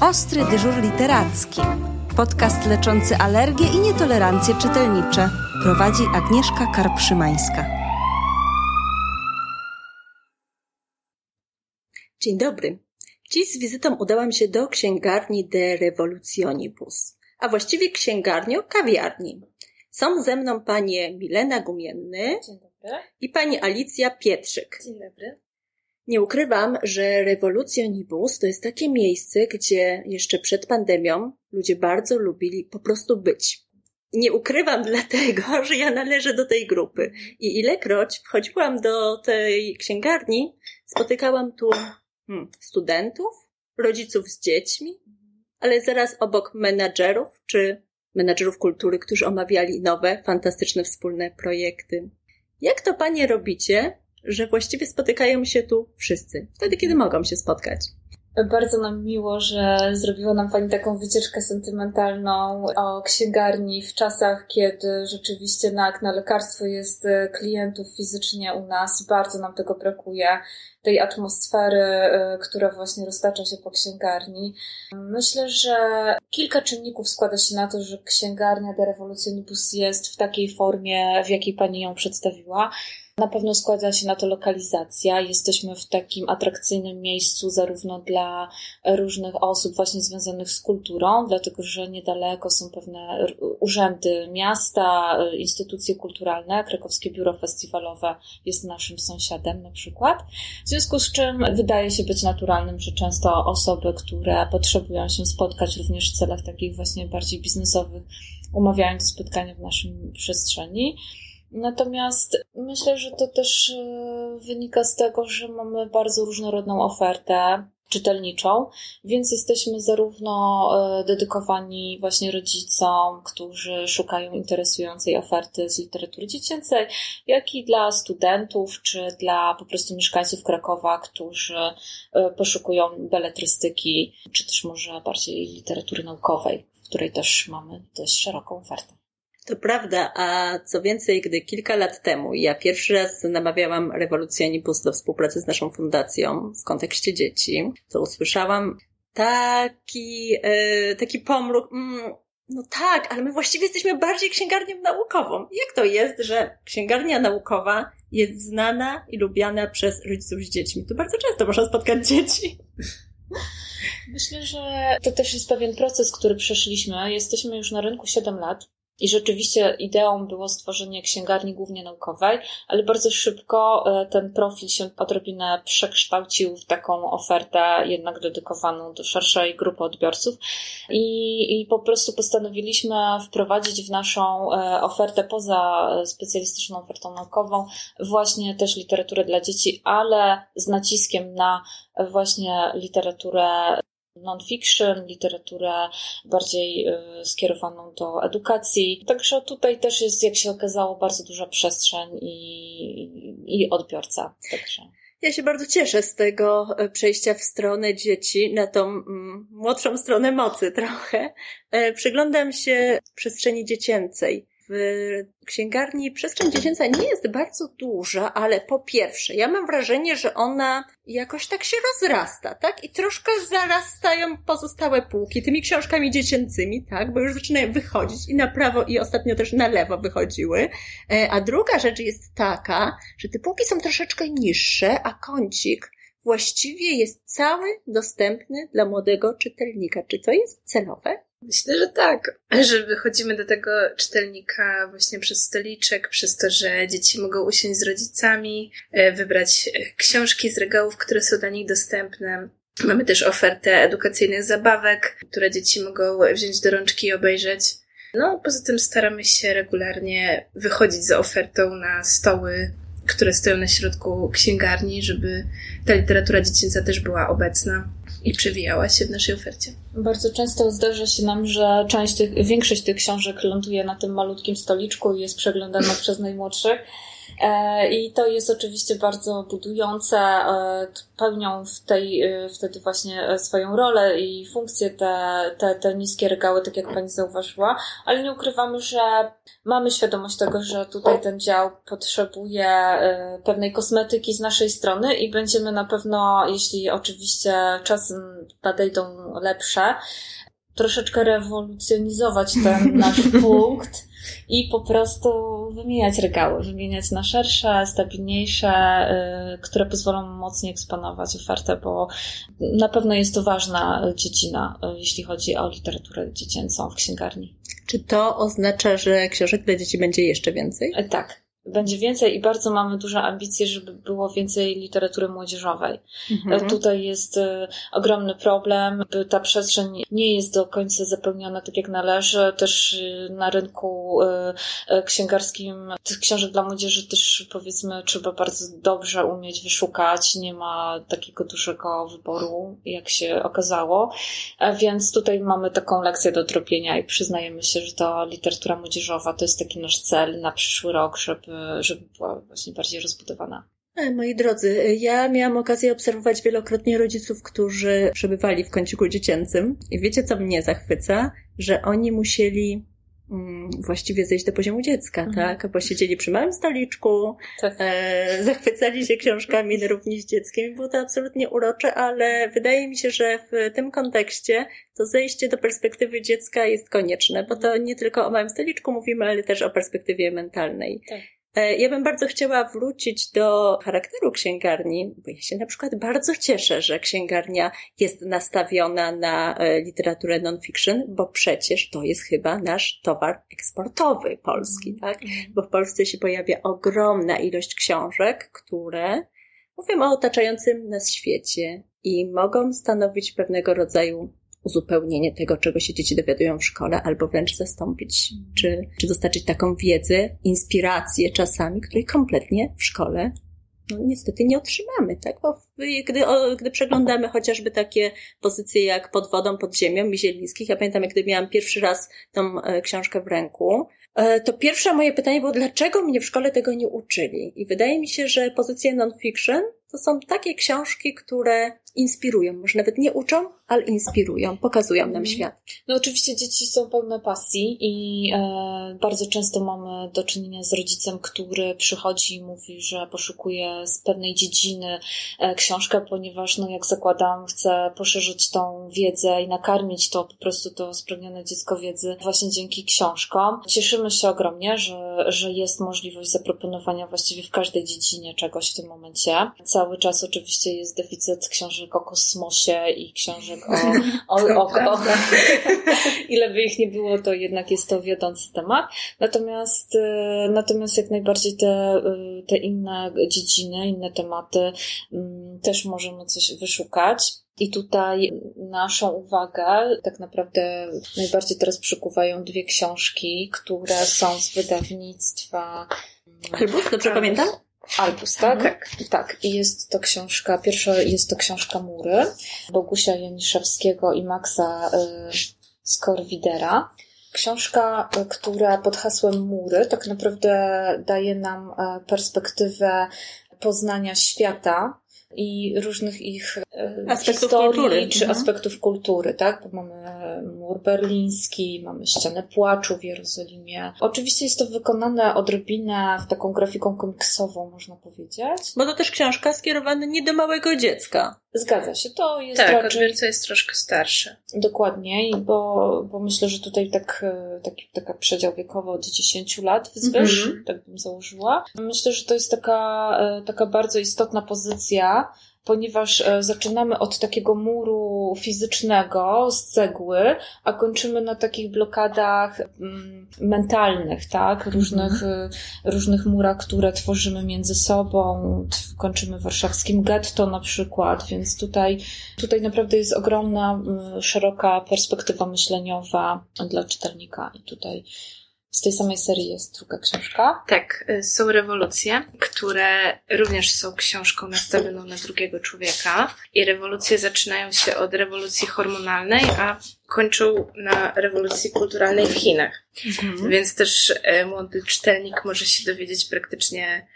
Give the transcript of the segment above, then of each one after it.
Ostry dyżur literacki. Podcast leczący alergie i nietolerancje czytelnicze. Prowadzi Agnieszka Karpszymańska. Dzień dobry. Dziś z wizytą udałam się do księgarni De Revolutionibus, a właściwie księgarni o kawiarni. Są ze mną panie Milena Gumienny Dzień dobry. i pani Alicja Pietrzyk. Dzień dobry. Nie ukrywam, że Revolutionibus to jest takie miejsce, gdzie jeszcze przed pandemią ludzie bardzo lubili po prostu być. Nie ukrywam dlatego, że ja należę do tej grupy. I ilekroć wchodziłam do tej księgarni, spotykałam tu hmm, studentów, rodziców z dziećmi, ale zaraz obok menadżerów czy menadżerów kultury, którzy omawiali nowe, fantastyczne wspólne projekty. Jak to panie robicie, że właściwie spotykają się tu wszyscy, wtedy kiedy mogą się spotkać? Bardzo nam miło, że zrobiła nam Pani taką wycieczkę sentymentalną o księgarni w czasach, kiedy rzeczywiście na, na lekarstwo jest e, klientów fizycznie u nas. Bardzo nam tego brakuje, tej atmosfery, e, która właśnie roztacza się po księgarni. Myślę, że kilka czynników składa się na to, że księgarnia de Revolutionibus jest w takiej formie, w jakiej Pani ją przedstawiła. Na pewno składa się na to lokalizacja. Jesteśmy w takim atrakcyjnym miejscu zarówno dla różnych osób właśnie związanych z kulturą, dlatego że niedaleko są pewne urzędy miasta, instytucje kulturalne. Krakowskie Biuro Festiwalowe jest naszym sąsiadem na przykład. W związku z czym wydaje się być naturalnym, że często osoby, które potrzebują się spotkać również w celach takich właśnie bardziej biznesowych, umawiają to spotkanie w naszym przestrzeni. Natomiast myślę, że to też e, wynika z tego, że mamy bardzo różnorodną ofertę czytelniczą, więc jesteśmy zarówno e, dedykowani właśnie rodzicom, którzy szukają interesującej oferty z literatury dziecięcej, jak i dla studentów, czy dla po prostu mieszkańców Krakowa, którzy e, poszukują beletrystyki, czy też może bardziej literatury naukowej, w której też mamy dość szeroką ofertę. To prawda, a co więcej, gdy kilka lat temu ja pierwszy raz namawiałam Rewolucjonibus do współpracy z naszą fundacją w kontekście dzieci, to usłyszałam taki, e, taki pomruk, mm, no tak, ale my właściwie jesteśmy bardziej księgarnią naukową. Jak to jest, że księgarnia naukowa jest znana i lubiana przez rodziców z dziećmi? Tu bardzo często można spotkać dzieci. Myślę, że to też jest pewien proces, który przeszliśmy. Jesteśmy już na rynku 7 lat. I rzeczywiście ideą było stworzenie księgarni głównie naukowej, ale bardzo szybko e, ten profil się odrobinę przekształcił w taką ofertę jednak dedykowaną do szerszej grupy odbiorców. I, i po prostu postanowiliśmy wprowadzić w naszą e, ofertę poza specjalistyczną ofertą naukową właśnie też literaturę dla dzieci, ale z naciskiem na właśnie literaturę non-fiction, literaturę bardziej y, skierowaną do edukacji. Także tutaj też jest, jak się okazało, bardzo duża przestrzeń i, i odbiorca. Także. Ja się bardzo cieszę z tego e, przejścia w stronę dzieci, na tą mm, młodszą stronę mocy trochę. E, przyglądam się przestrzeni dziecięcej w księgarni przestrzeń dziecięca nie jest bardzo duża, ale po pierwsze, ja mam wrażenie, że ona jakoś tak się rozrasta, tak? I troszkę zarastają pozostałe półki tymi książkami dziecięcymi, tak? Bo już zaczynają wychodzić i na prawo, i ostatnio też na lewo wychodziły. E, a druga rzecz jest taka, że te półki są troszeczkę niższe, a kącik właściwie jest cały dostępny dla młodego czytelnika. Czy to jest celowe? Myślę, że tak, że wychodzimy do tego czytelnika właśnie przez stoliczek, przez to, że dzieci mogą usiąść z rodzicami, e, wybrać e, książki z regałów, które są dla nich dostępne. Mamy też ofertę edukacyjnych zabawek, które dzieci mogą wziąć do rączki i obejrzeć. No, poza tym staramy się regularnie wychodzić z ofertą na stoły, które stoją na środku księgarni, żeby ta literatura dziecięca też była obecna i przewijała się w naszej ofercie. Bardzo często zdarza się nam, że część tych, większość tych książek ląduje na tym malutkim stoliczku i jest przeglądana przez najmłodszych. E, I to jest oczywiście bardzo budujące. E, pełnią w tej, e, wtedy właśnie swoją rolę i funkcję te, te, te niskie regały, tak jak pani zauważyła, ale nie ukrywamy, że mamy świadomość tego, że tutaj ten dział potrzebuje pewnej kosmetyki z naszej strony i będziemy na pewno, jeśli oczywiście czasem nadejdą lepsze, troszeczkę rewolucjonizować ten nasz punkt i po prostu wymieniać regały, wymieniać na szersze, stabilniejsze, y, które pozwolą mocniej eksponować ofertę, bo na pewno jest to ważna dziedzina, y, jeśli chodzi o literaturę dziecięcą w księgarni. Czy to oznacza, że książek dla dzieci będzie jeszcze więcej? E, tak będzie więcej i bardzo mamy duże ambicje, żeby było więcej literatury młodzieżowej. Mhm. Tutaj jest y, ogromny problem, ta przestrzeń nie jest do końca zapełniona tak jak należy. Też y, na rynku księgarskim tych książek dla młodzieży też powiedzmy trzeba bardzo dobrze umieć wyszukać. Nie ma takiego dużego wyboru, jak się okazało. Więc tutaj mamy taką lekcję do drobienia i przyznajemy się, że ta literatura młodzieżowa to jest taki nasz cel na przyszły rok, żeby żeby była właśnie bardziej rozbudowana. E, moi drodzy, ja miałam okazję obserwować wielokrotnie rodziców, którzy przebywali w kąciku dziecięcym i wiecie, co mnie zachwyca? Że oni musieli mm, właściwie zejść do poziomu dziecka, mhm. tak? Bo siedzieli przy małym stoliczku, tak. e, zachwycali się książkami na równi z dzieckiem i było to absolutnie urocze, ale wydaje mi się, że w tym kontekście to zejście do perspektywy dziecka jest konieczne, bo to nie tylko o małym stoliczku mówimy, ale też o perspektywie mentalnej. Tak. E, ja bym bardzo chciała wrócić do charakteru księgarni, bo ja się na przykład bardzo cieszę, że księgarnia jest nastawiona na e, literaturę non-fiction, bo przecież to jest chyba nasz towar eksportowy polski, mm. tak? Bo w Polsce się pojawia ogromna ilość książek, które mówią o otaczającym nas świecie i mogą stanowić pewnego rodzaju uzupełnienie tego, czego się dzieci dowiadują w szkole, albo wręcz zastąpić, czy, czy dostarczyć taką wiedzę, inspirację czasami, której kompletnie w szkole no niestety nie otrzymamy, tak? Bo gdy, o, gdy przeglądamy chociażby takie pozycje jak pod wodą, pod ziemią Mizielińskich, ja pamiętam, jak gdy miałam pierwszy raz tą e, książkę w ręku, e, to pierwsze moje pytanie było, dlaczego mnie w szkole tego nie uczyli? I wydaje mi się, że pozycje non-fiction to są takie książki, które inspirują, może nawet nie uczą, ale inspirują, pokazują nam mhm. świat. No oczywiście dzieci są pełne pasji i e, bardzo często mamy do czynienia z rodzicem, który przychodzi i mówi, że poszukuje z pewnej dziedziny e, książkę, ponieważ no jak zakładam, chce poszerzyć tą wiedzę i nakarmić to po prostu to spragnione dziecko wiedzy właśnie dzięki książkom. Cieszymy się ogromnie, że, że jest możliwość zaproponowania właściwie w każdej dziedzinie czegoś w tym momencie. Cały czas oczywiście jest deficyt książek o kosmosie i książek o, o, o, o, ile by ich nie było, to jednak jest to wiodący temat. Natomiast, e, natomiast jak najbardziej te, e, te inne dziedziny, inne tematy mm, też możemy coś wyszukać. I tutaj naszą uwagę tak naprawdę najbardziej teraz przykuwają dwie książki, które są z wydawnictwa. Albus, dobrze pamiętam? Albus, tak? tak? Tak. I jest to książka, pierwsza jest to książka Mury, Bogusia Janiszewskiego i Maxa y, Skorwidera. Książka, y, która pod hasłem Mury tak naprawdę daje nam y, perspektywę poznania świata i różnych ich e, aspektów historii kultury. czy mhm. aspektów kultury, tak? Bo mamy mur berliński, mamy ścianę płaczu w Jerozolimie. Oczywiście jest to wykonane odrobinę w taką grafiką komiksową, można powiedzieć. Bo to też książka skierowana nie do małego dziecka. Zgadza się, to jest tak, raczej... odbiorca jest troszkę starszy. Dokładnie, bo, bo myślę, że tutaj tak, e, taki, taka przedział wiekowy od 10 lat wzwyż, mm -hmm. tak bym założyła. Myślę, że to jest taka, e, taka bardzo istotna pozycja, ponieważ e, zaczynamy od takiego muru fizycznego z cegły, a kończymy na takich blokadach mm, mentalnych, tak? Różnych, mm. różnych murach, które tworzymy między sobą. Kończymy warszawskim getto na przykład, więc tutaj, tutaj naprawdę jest ogromna, szeroka perspektywa myśleniowa dla czytelnika i tutaj z tej samej serii jest druga książka. Tak, y, są rewolucje, które również są książką nastawioną na drugiego człowieka. I rewolucje zaczynają się od rewolucji hormonalnej, a kończą na rewolucji kulturalnej w Chinach. Mhm. Więc też y, młody czytelnik może się dowiedzieć praktycznie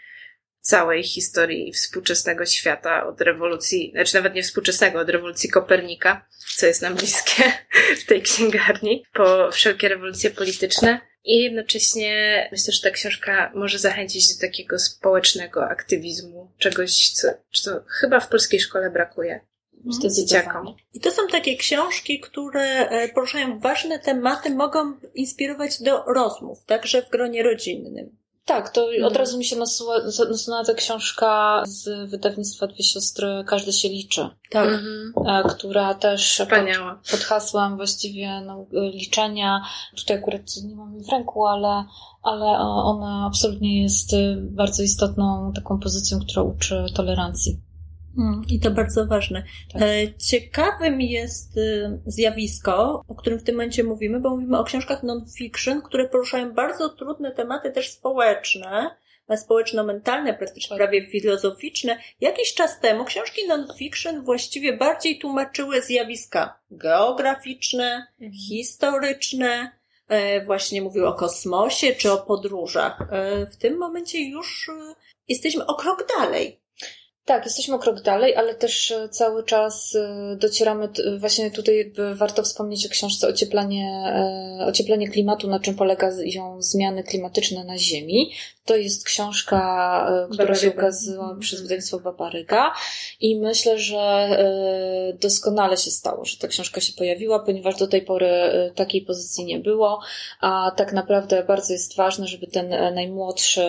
całej historii współczesnego świata od rewolucji, znaczy nawet nie współczesnego, od rewolucji Kopernika, co jest nam bliskie w tej księgarni, po wszelkie rewolucje polityczne i jednocześnie myślę, że ta książka może zachęcić do takiego społecznego aktywizmu, czegoś, co, co chyba w polskiej szkole brakuje. dzieciakom. I to są takie książki, które e, poruszają ważne tematy, mogą inspirować do rozmów, także w gronie rodzinnym. Tak, to od mhm. razu mi się nasuwa, nasunęła ta książka z wydawnictwa Dwie Siostry, Każdy się liczy. Tak. Mhm. E, która też pod, pod, hasłem właściwie no, liczenia, tutaj akurat nie mam jej w ręku, ale, ale ona absolutnie jest bardzo istotną taką pozycją, która uczy tolerancji. Hmm, I to bardzo ważne. Tak. E, ciekawym jest y, zjawisko, o którym w tym momencie mówimy, bo mówimy o książkach non-fiction, które poruszają bardzo trudne tematy też społeczne, e, społeczno-mentalne, praktycznie tak. prawie filozoficzne. Jakiś czas temu książki non-fiction właściwie bardziej tłumaczyły zjawiska geograficzne, mhm. historyczne, e, właśnie mówiły o kosmosie czy o podróżach. W tym momencie już jesteśmy o krok dalej. Tak, jesteśmy o krok dalej, ale też e, cały czas e, docieramy, właśnie tutaj warto wspomnieć o książce Ocieplenie, e, Ocieplenie klimatu, na czym polegają zmiany klimatyczne na Ziemi. To jest książka, która Babaryga. się ukazała mhm. przez wydawnictwo Babaryga i myślę, że doskonale się stało, że ta książka się pojawiła, ponieważ do tej pory takiej pozycji nie było, a tak naprawdę bardzo jest ważne, żeby ten najmłodszy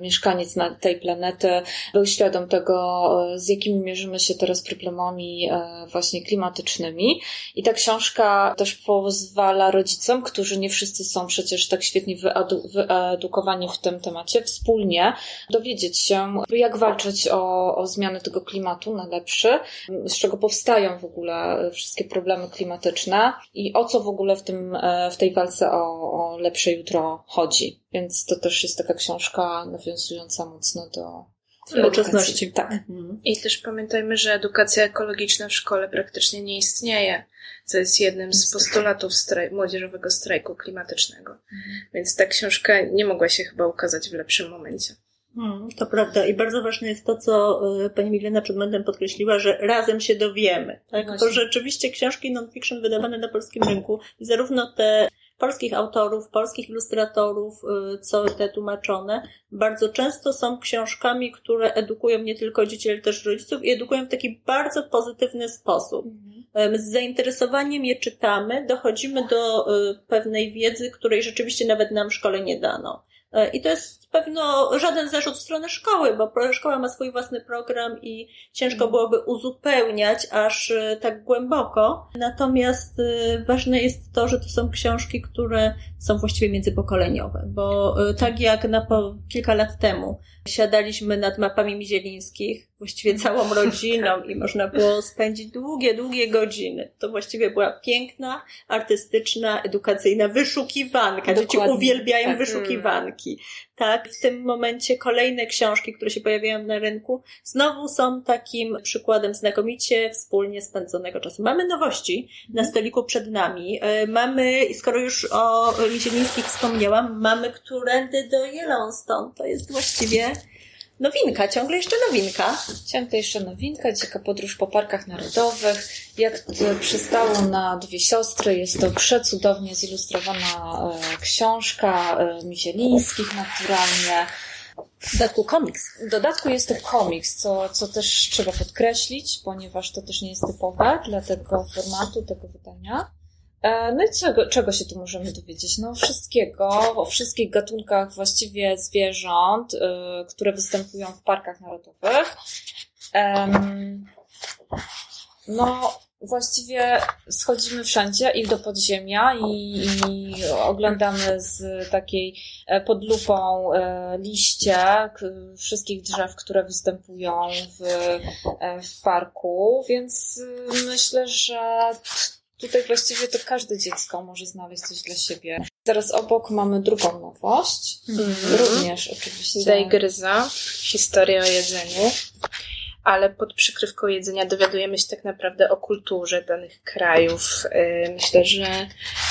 mieszkaniec na tej planety był świadom tego, z jakimi mierzymy się teraz problemami e, właśnie klimatycznymi. I ta książka też pozwala rodzicom, którzy nie wszyscy są przecież tak świetnie wyedu wyedukowani w tym temacie, wspólnie dowiedzieć się, jak walczyć o, o zmiany tego klimatu na lepszy, z czego powstają w ogóle wszystkie problemy klimatyczne i o co w ogóle w, tym, e, w tej walce o, o lepsze jutro chodzi. Więc to też jest taka książka nawiązująca mocno do Nowoczesności. Tak. Mhm. I też pamiętajmy, że edukacja ekologiczna w szkole praktycznie nie istnieje, co jest jednym z postulatów straj młodzieżowego strajku klimatycznego. Mhm. Więc ta książka nie mogła się chyba ukazać w lepszym momencie. Hmm, to prawda. I bardzo ważne jest to, co y, pani Milena przed momentem podkreśliła, że razem się dowiemy. Tak? Bo rzeczywiście książki non-fiction wydawane na polskim rynku i zarówno te polskich autorów, polskich ilustratorów, y, co te tłumaczone, bardzo często są książkami, które edukują nie tylko dzieci, ale też rodziców i edukują w taki bardzo pozytywny sposób. Mhm. Z zainteresowaniem je czytamy, dochodzimy do y, pewnej wiedzy, której rzeczywiście nawet nam w szkole nie dano. E, I to jest pewno żaden zarzut w stronę szkoły, bo szkoła ma swój własny program i ciężko mhm. byłoby uzupełniać aż e, tak głęboko. Natomiast e, ważne jest to, że to są książki, które są właściwie międzypokoleniowe, bo tak jak na po, kilka lat temu siadaliśmy nad mapami mizielińskich, właściwie całą rodziną i można było spędzić długie, długie godziny. To właściwie była piękna, artystyczna, edukacyjna wyszukiwanka. Dokładnie. Dzieci uwielbiają tak. wyszukiwanki. Tak, w tym momencie kolejne książki, które się pojawiają na rynku, znowu są takim przykładem znakomicie wspólnie spędzonego czasu. Mamy nowości na stoliku przed nami. E, mamy, skoro już o Mizielińskich wspomniałam, mamy Którędy do Yellowstone. To jest właściwie Nowinka, ciągle jeszcze nowinka. Ciągle jeszcze nowinka, dzika podróż po parkach narodowych. Jak przystało na dwie siostry, jest to przecudownie zilustrowana e, książka e, Mizielińskich naturalnie. W dodatku komiks. W dodatku jest to komiks, co, co też trzeba podkreślić, ponieważ to też nie jest typowe dla tego formatu, tego wydania. E, no i czego, czego się tu możemy dowiedzieć? No wszystkiego, o wszystkich gatunkach właściwie zwierząt, y, które występują w parkach narodowych. No właściwie schodzimy wszędzie i do podziemia i, i oglądamy z takiej e, pod lupą e, liście wszystkich drzew, które występują w, w parku, więc myślę, że Tutaj właściwie to każde dziecko może znaleźć coś dla siebie. Zaraz obok mamy drugą nowość. Mm. Również oczywiście. Daj gryza. Historia o jedzeniu. Ale pod przykrywką jedzenia dowiadujemy się tak naprawdę o kulturze danych krajów. Y, myślę, że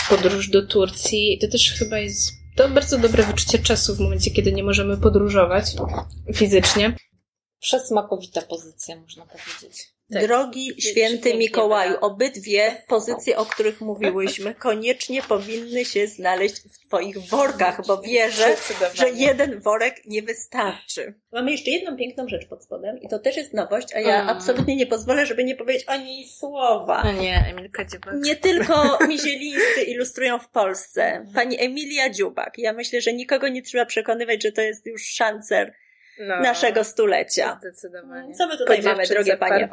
podróż do Turcji to też chyba jest to bardzo dobre wyczucie czasu w momencie, kiedy nie możemy podróżować fizycznie. Przesmakowita pozycja, można powiedzieć. Tak. Drogi święty Mikołaju, obydwie pozycje, o których mówiłyśmy, koniecznie powinny się znaleźć w Twoich workach, bo wierzę, że jeden worek nie wystarczy. Mamy jeszcze jedną piękną rzecz pod spodem i to też jest nowość, a ja mm. absolutnie nie pozwolę, żeby nie powiedzieć o niej słowa. No nie, Emilka Dziubak. Nie tylko mizielińscy ilustrują w Polsce. Pani Emilia Dziubak. Ja myślę, że nikogo nie trzeba przekonywać, że to jest już szancer no, naszego stulecia. Zdecydowanie. Co my tutaj mamy, drogie panie?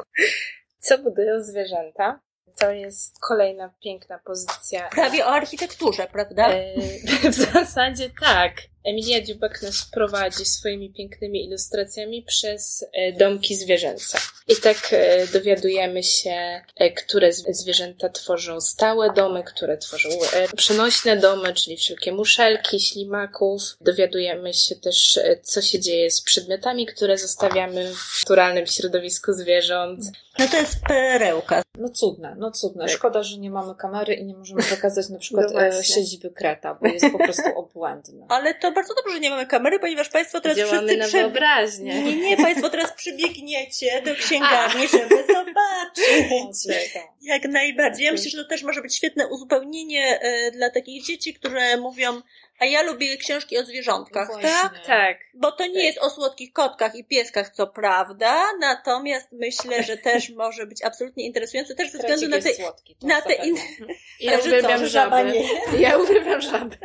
Co budują zwierzęta? To jest kolejna piękna pozycja. Prawie o architekturze, prawda? E, w zasadzie tak. Emilia Dziubak nas prowadzi swoimi pięknymi ilustracjami przez e, domki zwierzęce. I tak e, dowiadujemy się, które zwierzęta tworzą stałe domy, które tworzą przenośne domy, czyli wszelkie muszelki, ślimaków. Dowiadujemy się też, co się dzieje z przedmiotami, które zostawiamy w naturalnym środowisku zwierząt. No to jest perełka. No cudne, no cudne. Szkoda, że nie mamy kamery i nie możemy pokazać na przykład no siedziby Kreta, bo jest po prostu obłędne. Ale to bardzo dobrze, że nie mamy kamery, ponieważ Państwo teraz Działamy wszyscy... na wyobraźnię. Nie, nie, Państwo teraz przybiegniecie do księgarni, A. żeby zobaczyć. Jak najbardziej. Ja myślę, że to też może być świetne uzupełnienie y, dla takich dzieci, które mówią a ja lubię książki o zwierzątkach, Właśnie. tak? Tak. Bo to nie tak. jest o słodkich kotkach i pieskach, co prawda, natomiast myślę, że też może być absolutnie interesujące, też ze względu na te, słodki, na te in... Ja uwielbiam żaby. Ja uwielbiam żaby.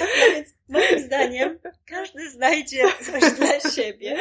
No więc moim zdaniem każdy znajdzie coś dla siebie.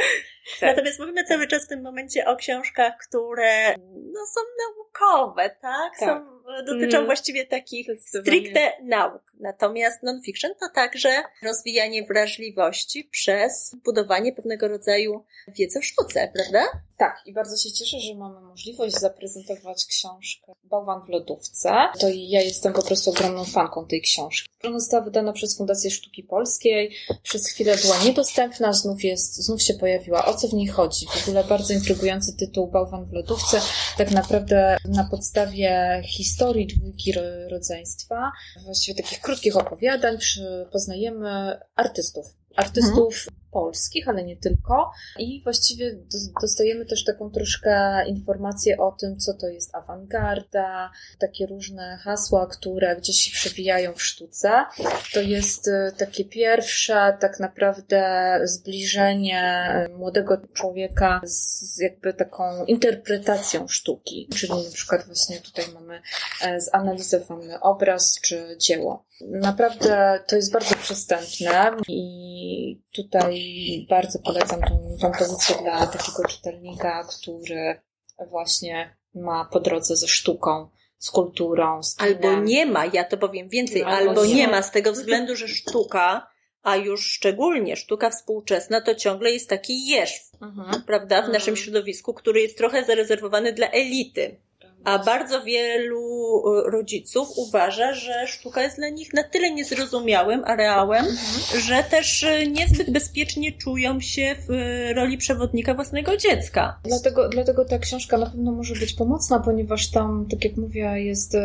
Tak. Natomiast mówimy cały czas w tym momencie o książkach, które no, są naukowe, tak? tak. Są, dotyczą mm. właściwie takich stricte nauk. Natomiast non-fiction to także rozwijanie wrażliwości przez budowanie pewnego rodzaju wiedzy o sztuce, prawda? Tak, i bardzo się cieszę, że mamy możliwość zaprezentować książkę Bałwan w lodówce. To ja jestem po prostu ogromną fanką tej książki. Ona została wydana przez Fundację Sztuki Polskiej. Przez chwilę była niedostępna, znów jest, znów się pojawiła. O co w niej chodzi? W ogóle bardzo intrygujący tytuł Bałwan w lodówce. Tak naprawdę na podstawie historii dwójki rodzeństwa, właściwie takich krótkich opowiadań, poznajemy artystów. Artystów mhm polskich, ale nie tylko. I właściwie dostajemy też taką troszkę informację o tym, co to jest awangarda, takie różne hasła, które gdzieś się przewijają w sztuce. To jest e, takie pierwsze tak naprawdę zbliżenie młodego człowieka z jakby taką interpretacją sztuki, czyli na przykład właśnie tutaj mamy e, zanalizowany obraz czy dzieło. Naprawdę to jest bardzo przystępne i tutaj bardzo polecam tą, tą pozycję dla takiego czytelnika, który właśnie ma po drodze ze sztuką, z kulturą, z kinem. Albo nie ma, ja to powiem więcej, albo, albo nie ma z tego względu, że sztuka, a już szczególnie sztuka współczesna, to ciągle jest taki jeż, mhm. prawda, w naszym mhm. środowisku, który jest trochę zarezerwowany dla elity. A bardzo wielu e, rodziców uważa, że sztuka jest dla nich na tyle niezrozumiałym areałem, mhm. że też e, niezbyt bezpiecznie czują się w e, roli przewodnika własnego dziecka. Dlatego, dlatego ta książka na pewno może być pomocna, ponieważ tam, tak jak mówię, jest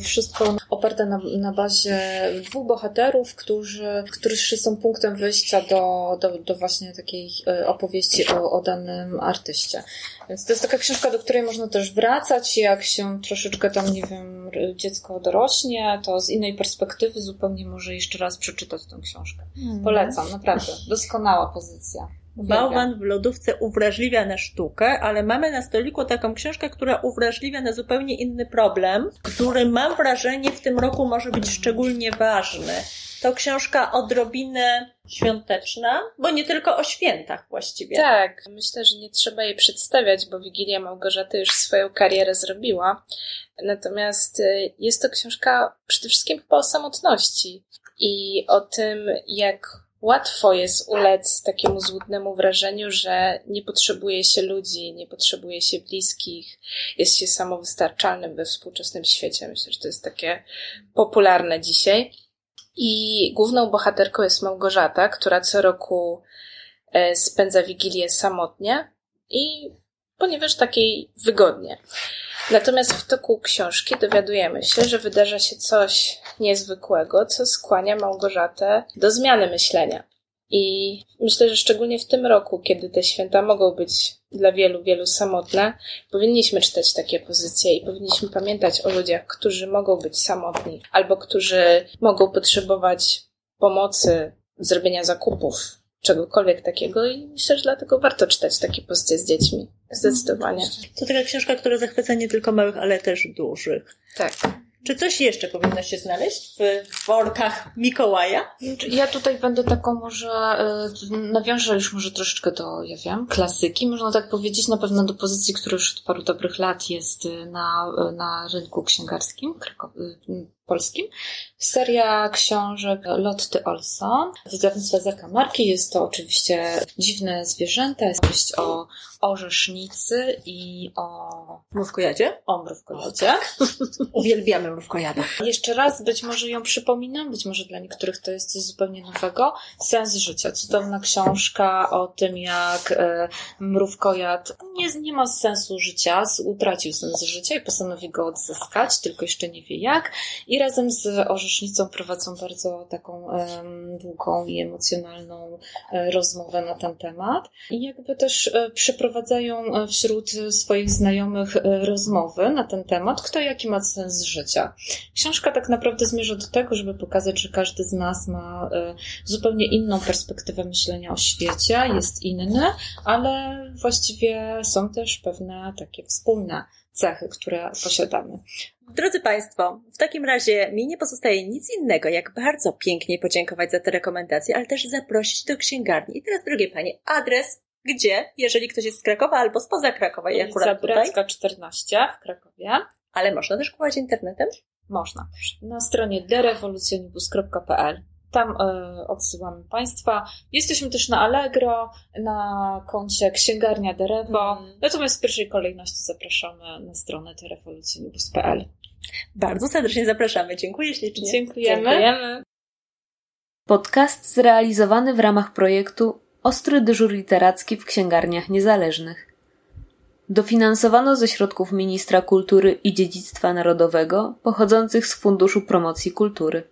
wszystko oparte na, na bazie dwóch bohaterów, którzy, którzy są punktem wyjścia do, do, do właśnie takiej opowieści o, o danym artyście. Więc to jest taka książka, do której można też wracać, jak się troszeczkę tam, nie wiem, dziecko dorośnie, to z innej perspektywy zupełnie może jeszcze raz przeczytać tę książkę. Mm. Polecam, naprawdę. Doskonała pozycja. Bałwan w lodówce uwrażliwia na sztukę, ale mamy na stoliku taką książkę, która uwrażliwia na zupełnie inny problem, który mam wrażenie w tym roku może być szczególnie ważny. To książka odrobinę świąteczna, bo nie tylko o świętach właściwie. Tak, myślę, że nie trzeba jej przedstawiać, bo Wigilia Małgorzaty już swoją karierę zrobiła. Natomiast y, jest to książka przede wszystkim chyba o samotności i o tym, jak łatwo jest ulec takiemu złudnemu wrażeniu, że nie potrzebuje się ludzi, nie potrzebuje się bliskich, jest się samowystarczalnym we współczesnym świecie. Myślę, że to jest takie popularne dzisiaj. I główną bohaterką jest Małgorzata, która co roku e, spędza Wigilię samotnie i ponieważ takiej wygodnie. Natomiast w toku książki dowiadujemy się, że wydarza się coś niezwykłego, co skłania Małgorzatę do zmiany myślenia. I myślę, że szczególnie w tym roku, kiedy te święta mogą być dla wielu, wielu samotne, powinniśmy czytać takie pozycje i powinniśmy pamiętać o ludziach, którzy mogą być samotni albo którzy mogą potrzebować pomocy, zrobienia zakupów, czegokolwiek takiego i myślę, że dlatego warto czytać takie pozycje z dziećmi. Zdecydowanie. To taka książka, która zachwyca nie tylko małych, ale też dużych. Tak. Czy coś jeszcze powinno się znaleźć w workach Mikołaja? Ja tutaj będę taką może, y, nawiążę już może troszeczkę do, ja wiem, klasyki, można tak powiedzieć, na pewno do pozycji, która już od paru dobrych lat jest y, na, y, na rynku księgarskim polskim. Seria książek Lotty Olson, wydawnictwa Zakamarki. Jest to oczywiście Dziwne Zwierzęta, jest opowieść o orzesznicy i o... Mrówkojadzie? O mrówkojadzie. Uwielbiamy mrówkojada. Jeszcze raz, być może ją przypominam, być może dla niektórych to jest coś zupełnie nowego. Sens życia. Cudowna książka o tym, jak e, mrówkojad nie, nie ma sensu życia, utracił sens życia i postanowi go odzyskać, tylko jeszcze nie wie jak. I razem z orzesznicą prowadzą bardzo taką długą i emocjonalną e, rozmowę na ten temat. I jakby też e, przeprowadzają e, wśród swoich znajomych rozmowy na ten temat, kto jaki ma sens życia. Książka tak naprawdę zmierza do tego, żeby pokazać, że każdy z nas ma zupełnie inną perspektywę myślenia o świecie, jest inny, ale właściwie są też pewne takie wspólne cechy, które posiadamy. Drodzy Państwo, w takim razie mi nie pozostaje nic innego, jak bardzo pięknie podziękować za te rekomendacje, ale też zaprosić do księgarni. I teraz, drogie Panie, adres, gdzie, jeżeli ktoś jest z Krakowa albo spoza Krakowa i akurat tutaj. 14 w Krakowie. Ale można też kupować internetem? Można. Na stronie derevolucjonibus.pl tam y, odsyłamy Państwa. Jesteśmy też na Allegro, na koncie Księgarnia Derewo. Mm. Natomiast w pierwszej kolejności zapraszamy na stronę terewolucjonibus.pl. Bardzo serdecznie zapraszamy. Dziękuję ślicznie. Dziękujemy. Dziękujemy. Podcast zrealizowany w ramach projektu Ostry dyżur literacki w księgarniach niezależnych. Dofinansowano ze środków Ministra Kultury i Dziedzictwa Narodowego pochodzących z Funduszu Promocji Kultury.